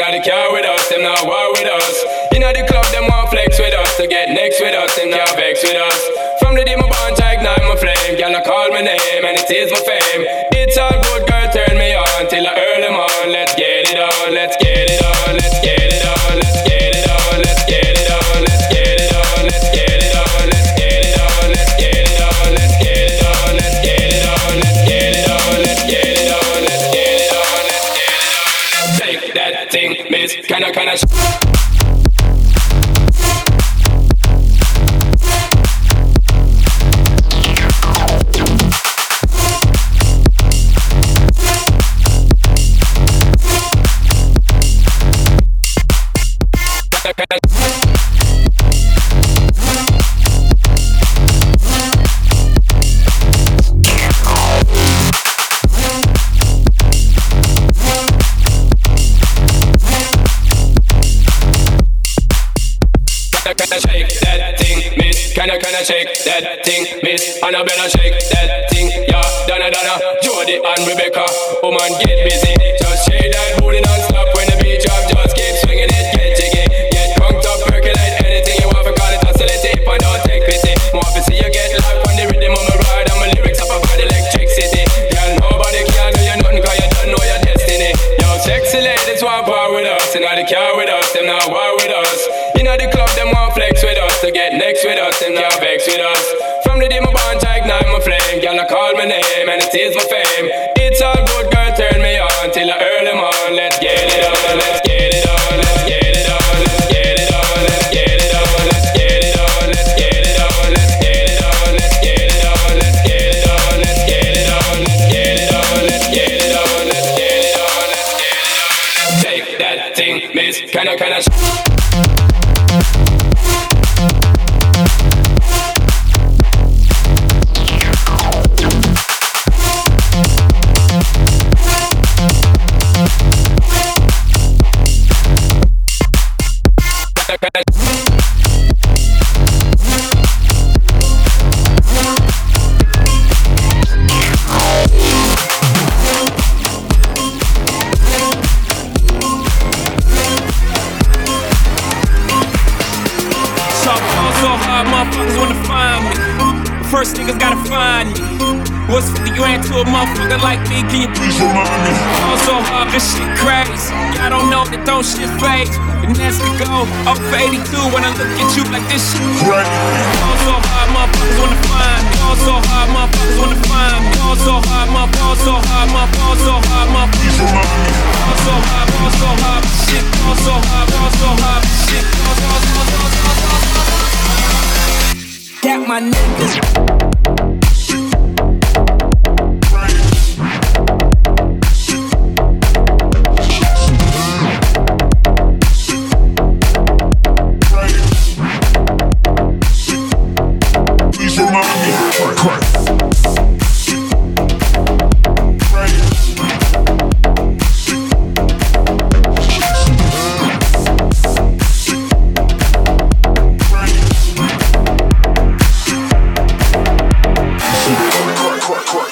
Inna the car with us, them not war with us. Inna the club, them want flex with us. To get next with us, them not vex with us. From the day my bond, I ignite my flame. Girl, I call my name and it is my fame. shake that thing, miss. And I better shake that thing, yeah. Donna, Donna, Jody and Rebecca. Woman, get me.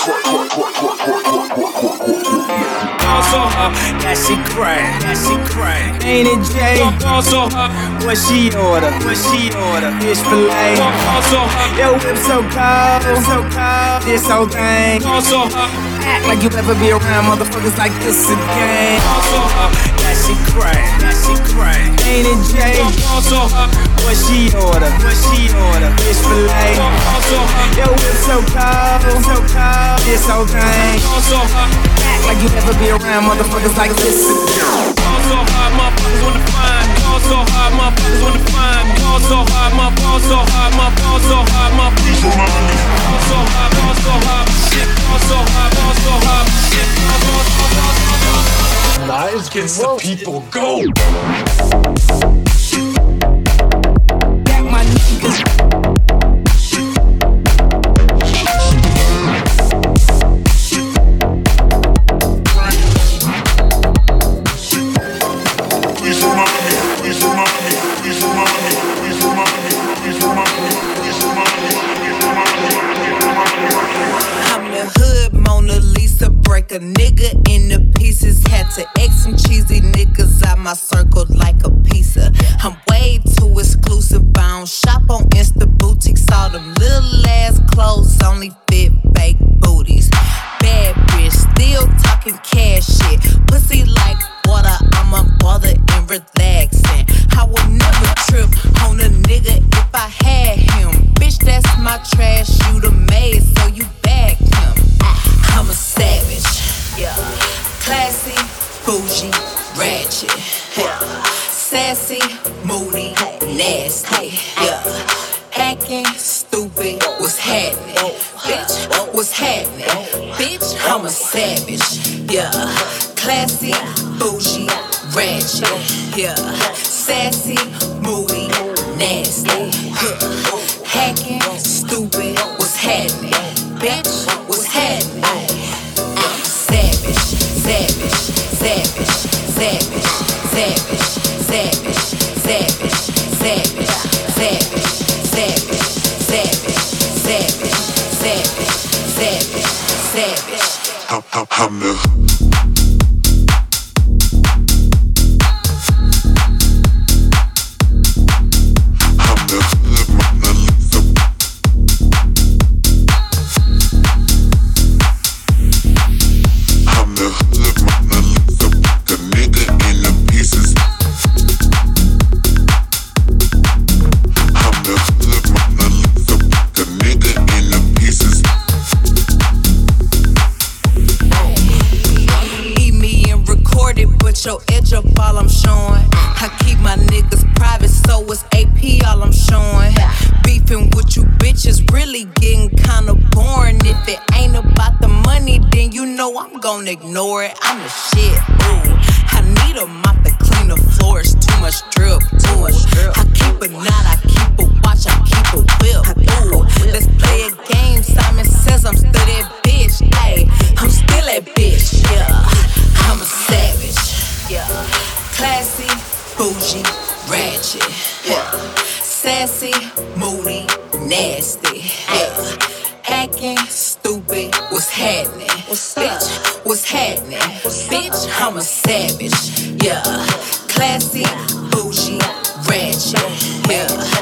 crack, crack. That she crack, that. Ain't it Jay? What she order? What she order? Fish fillet. Also Yo, whip so cold, so cold. This whole thing. Act like you ever be around motherfuckers like this again. Also That she crack. Ain't it Jay? What she order? What she order? Fish fillet. Also Yo, whip so cold, so cold. This whole thing act like you never be around motherfuckers like this. Y'all so hard, motherfuckers wanna find. Y'all so hard, motherfuckers wanna find. Y'all so hard, motherfuckers so hard, motherfuckers so hard, motherfuckers so hard. Y'all so hard, y'all so hard, shit. Y'all so hard, y'all so hard, shit. Knives gets the people go. That my niggas. my circle. sassy, moody, nasty, yeah. Acting stupid, what's happening? Bitch, what's happening? Bitch, I'm a savage, yeah. Classy, bougie, ratchet, yeah. Sassy, moody, nasty, yeah. Hacking, stupid, what's happening? Bitch. I'm new. acting stupid. What's happening? What's bitch? What's happening? What's bitch, I'm a savage. Yeah, classy, bougie, ratchet. Yeah.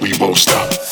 we won't stop.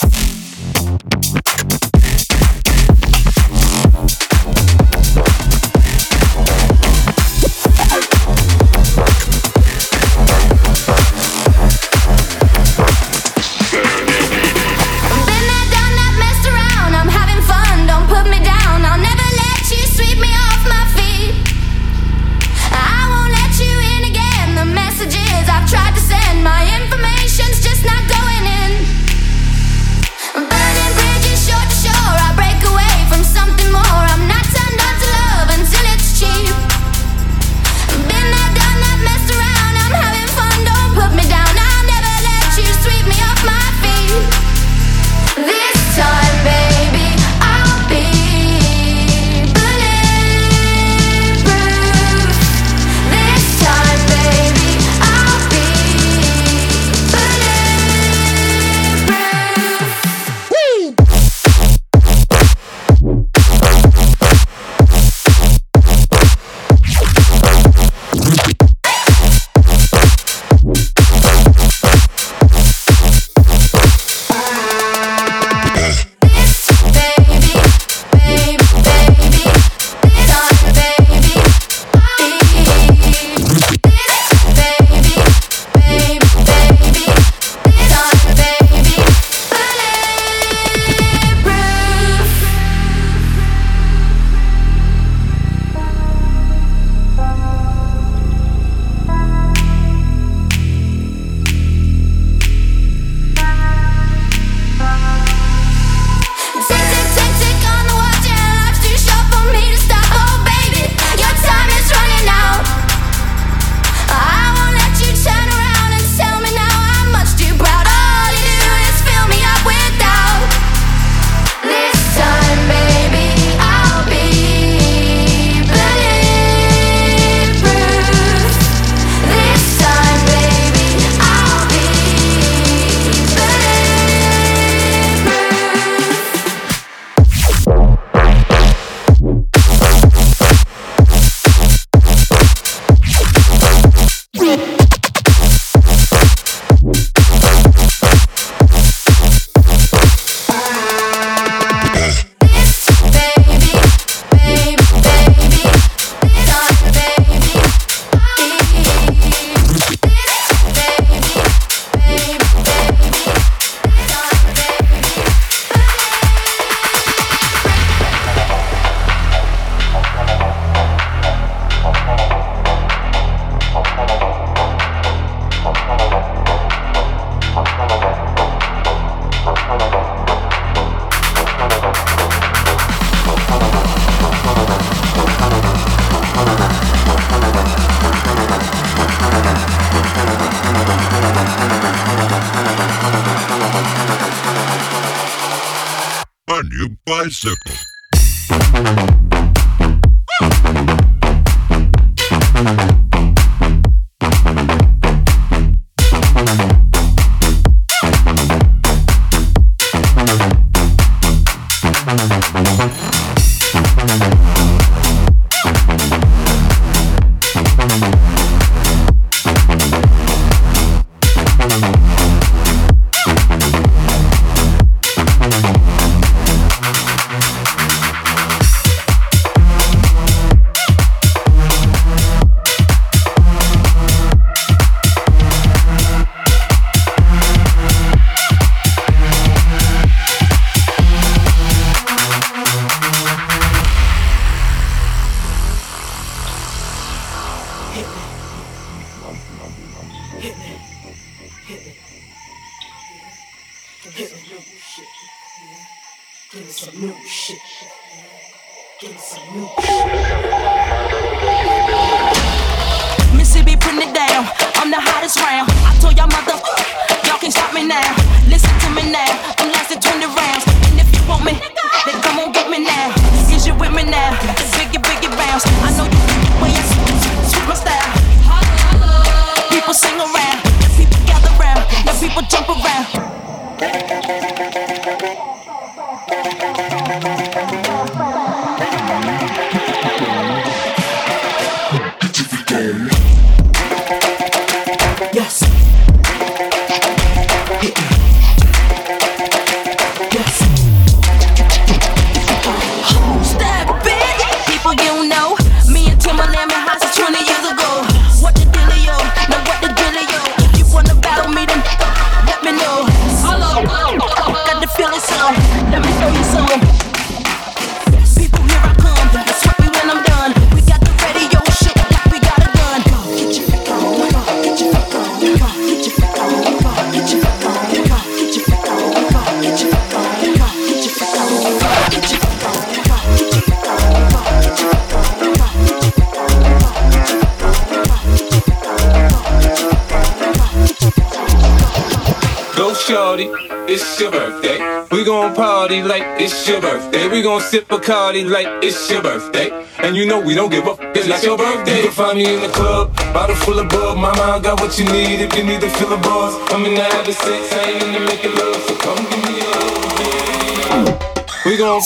Shorty, it's your birthday. We gon' party like it's your birthday. We gon' sip Bacardi like it's your birthday. And you know we don't give up, it's like your birthday. You can find me in the club, bottle full of bug. Mama, I got what you need if you need to fill a buzz. I'm in the having sex, I ain't in the making love, so come give me hug. We gon'.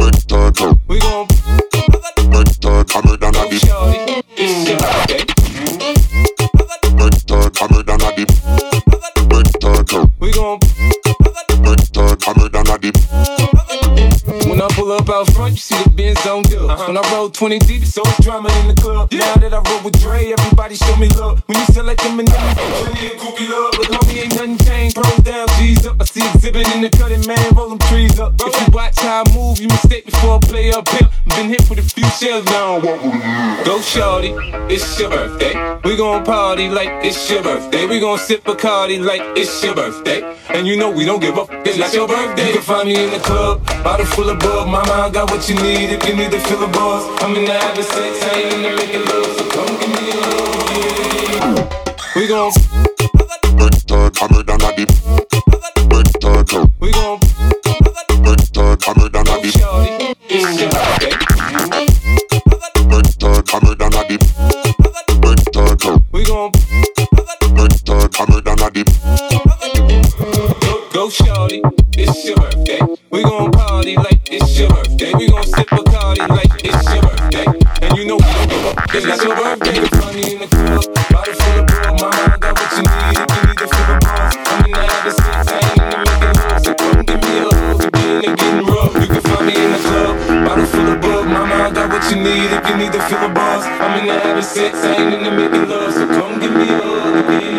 Better go. we gon' hammer than a go dip. You see the Benz on dubs. Uh-huh. When I roll 20 deep, it's always drama in the club. Now that I roll with Dre, everybody show me love. When you select them Eminem, and them, plenty of love. But homie, ain't nothing changed. Roll down, G's up. I see Xzibit in the cutting, man, roll them trees up. If you watch how I move, you mistake before I play up here. Been hit with a few shells now. I walk with Go shorty, it's your birthday. We gon' party like it's your birthday. We gon' sip Bacardi like it's your birthday. And you know we don't give up, it's like your birthday. You can find me in the club, bottle full of bug. Mama, I got what you need if you need to feel the buzz. I'm in the habit sex, I ain't in the making love, so come give me a love, yeah. We gon' break the cover down that deep. Break the cover. We gon' break the cover down that deep. It's your day. Break the cover down that deep. Break the cover. We gon' the cover down that. Go, go, shorty, it's your. It's your birthday. Find me in the club, bottle full of bug. Mama, got what you need if you need to a buzz. I'm in the having sex, I ain't in the making love. So come give me the getting rough. You can find me in the club, bottle full of. Mama, got what you need if you need buzz. I'm in the the making love. So come give me a the getting.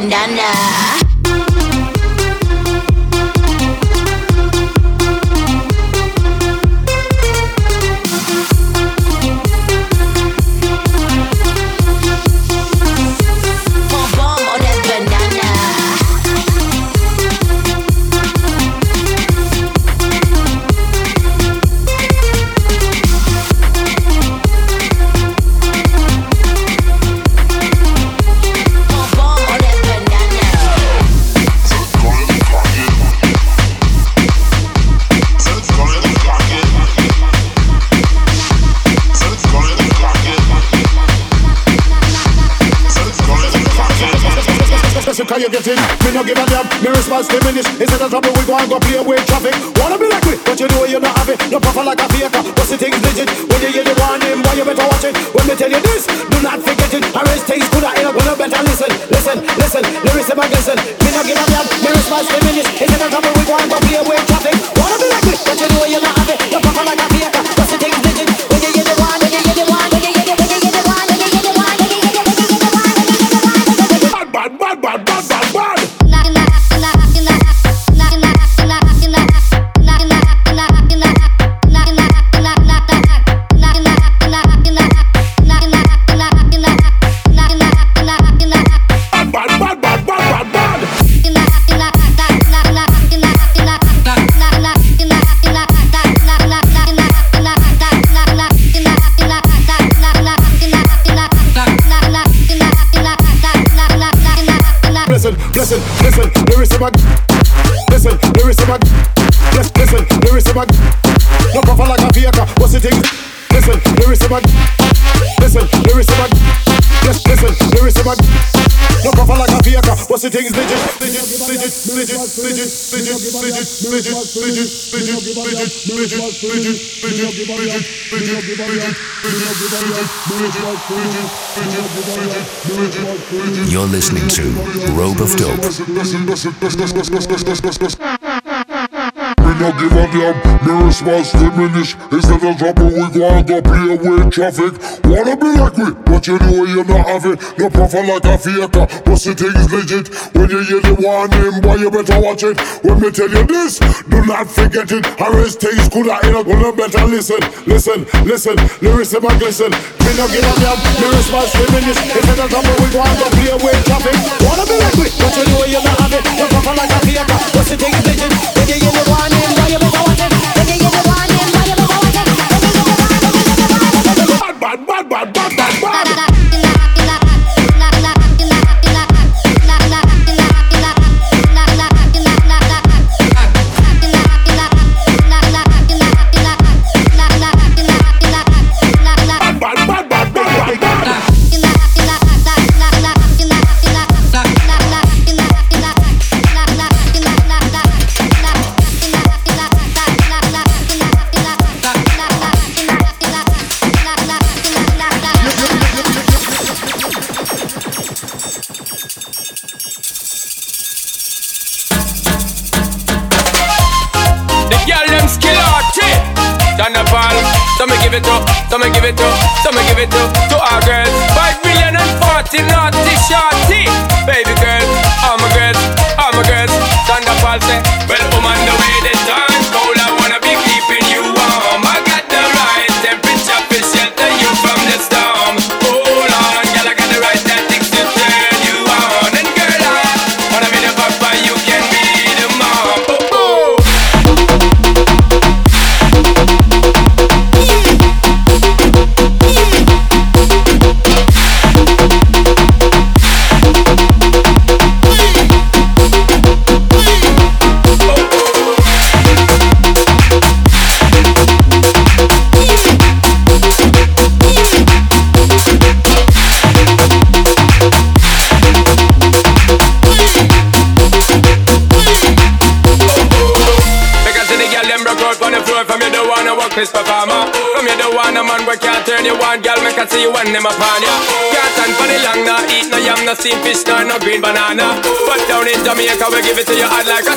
bandana. Me no give a damn. Me response diminish. Instead of trouble, we go and go play with traffic. Wanna be like me, but you know you don't have it. No proper like a faker. What's the thing's legit? When you hear the warning, boy, you better watch it. When me tell you this, do not forget it. Raise things good, I ain't gonna better listen. Listen, listen, lyrics in my glisten. Me no give a damn. Me response diminish. Instead of trouble, we go and go play You're listening to Rope of Dope. Me no give a damn, me response diminish Instead of trouble we go and go play with traffic. Wanna be like me, but you know you not have it. No profile like a faker, but the thing's legit. When you hear the warning, boy you better watch it. When me tell you this, do not forget it. Raise things good, I ain't gonna better listen. Listen, listen, lyrics in my glisten. Me no give a damn, me response diminish Instead of trouble we go and go play with traffic. Wanna be like me, but you know you not have it. No profile like a faker, but the thing's legit. When you hear the warning, Bad, bad, bad, bad, We give it to you hot like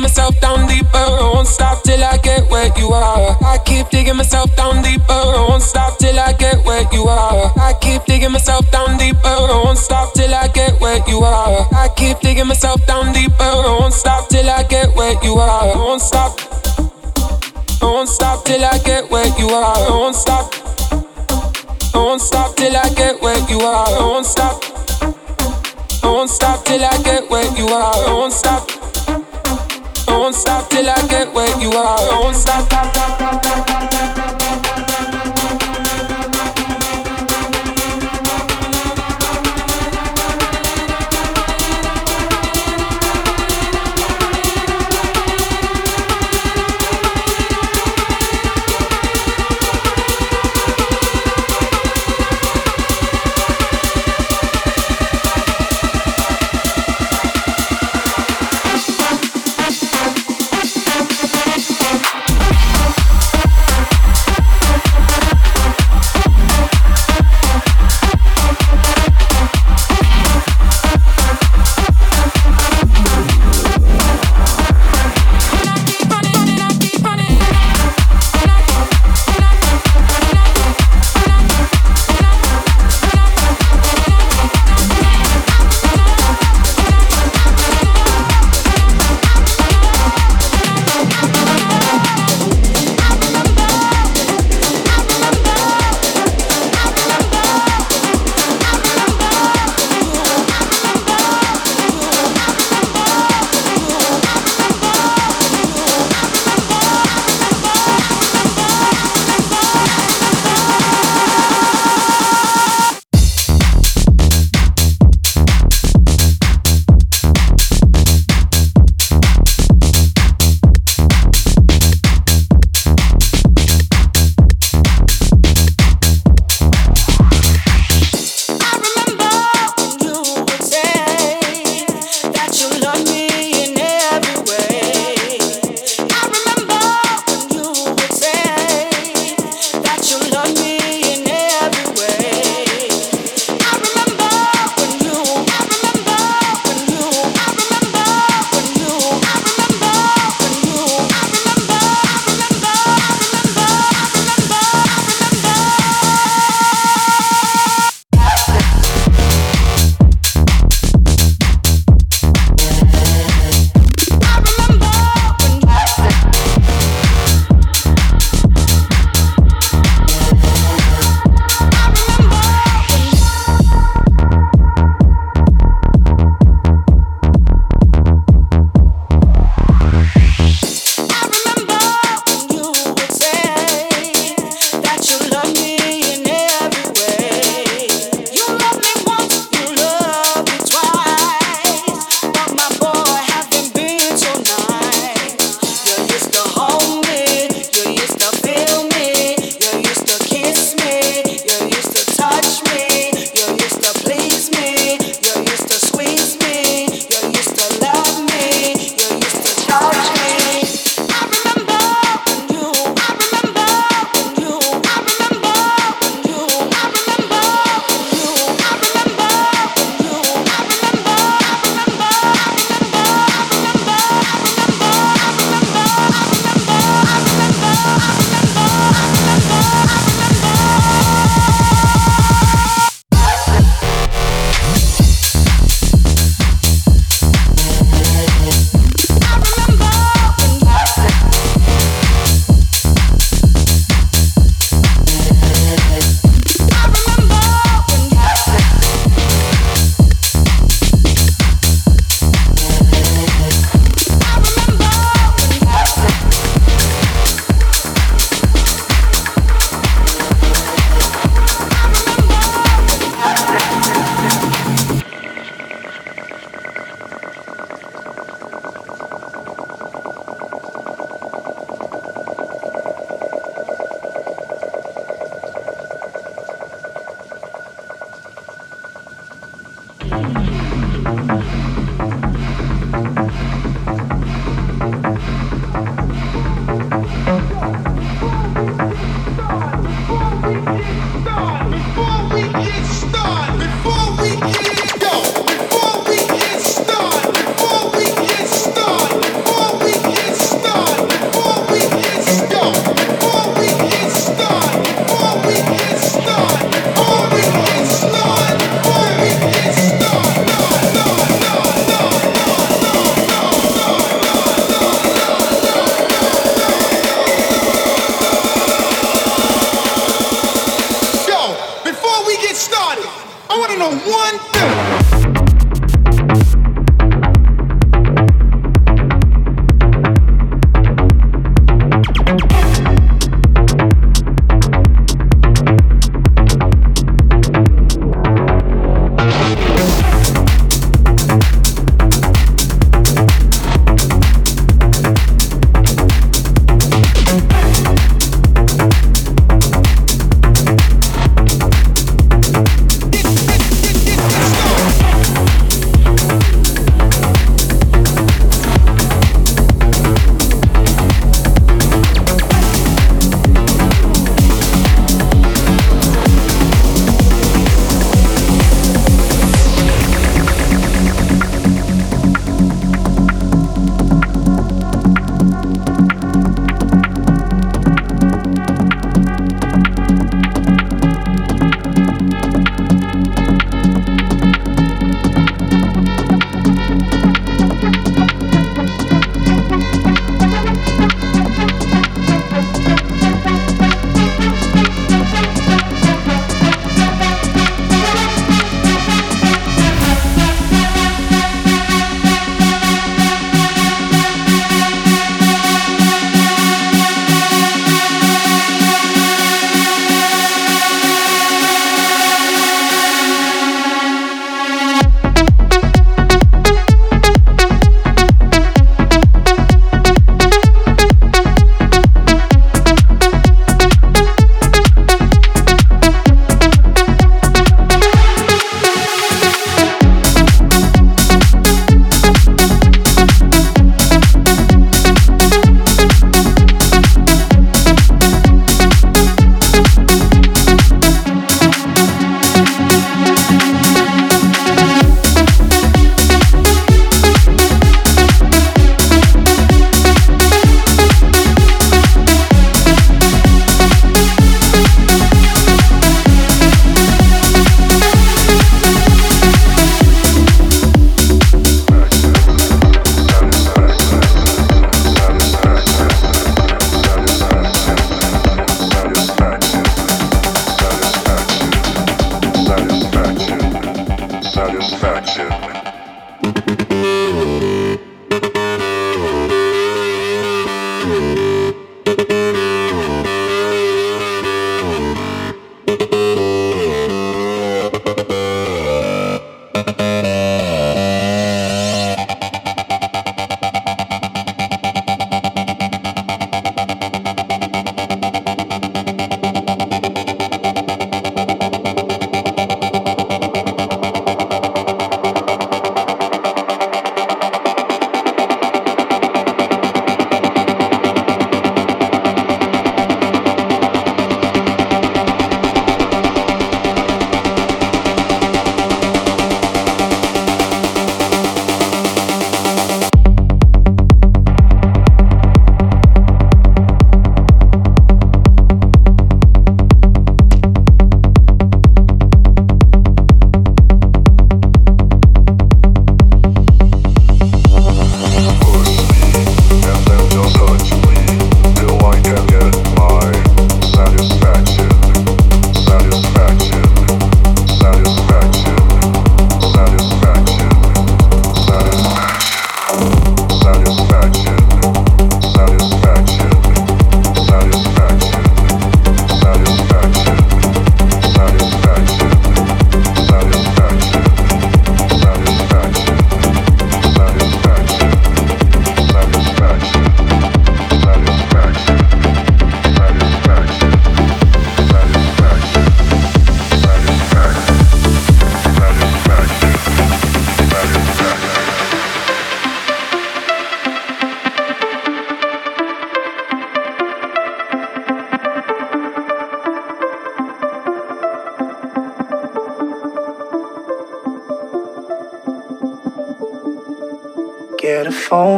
myself down deeper. I won't stop till I get where you are. I keep digging myself down deeper. I won't stop till I get where you are. I keep digging myself down deeper. I won't stop till I get where you are. I keep digging myself down deeper. I won't stop till I get where you are. I won't stop. I won't stop till I get where you are. I won't stop. I won't stop till I get where you are. I won't stop.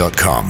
Bild.com.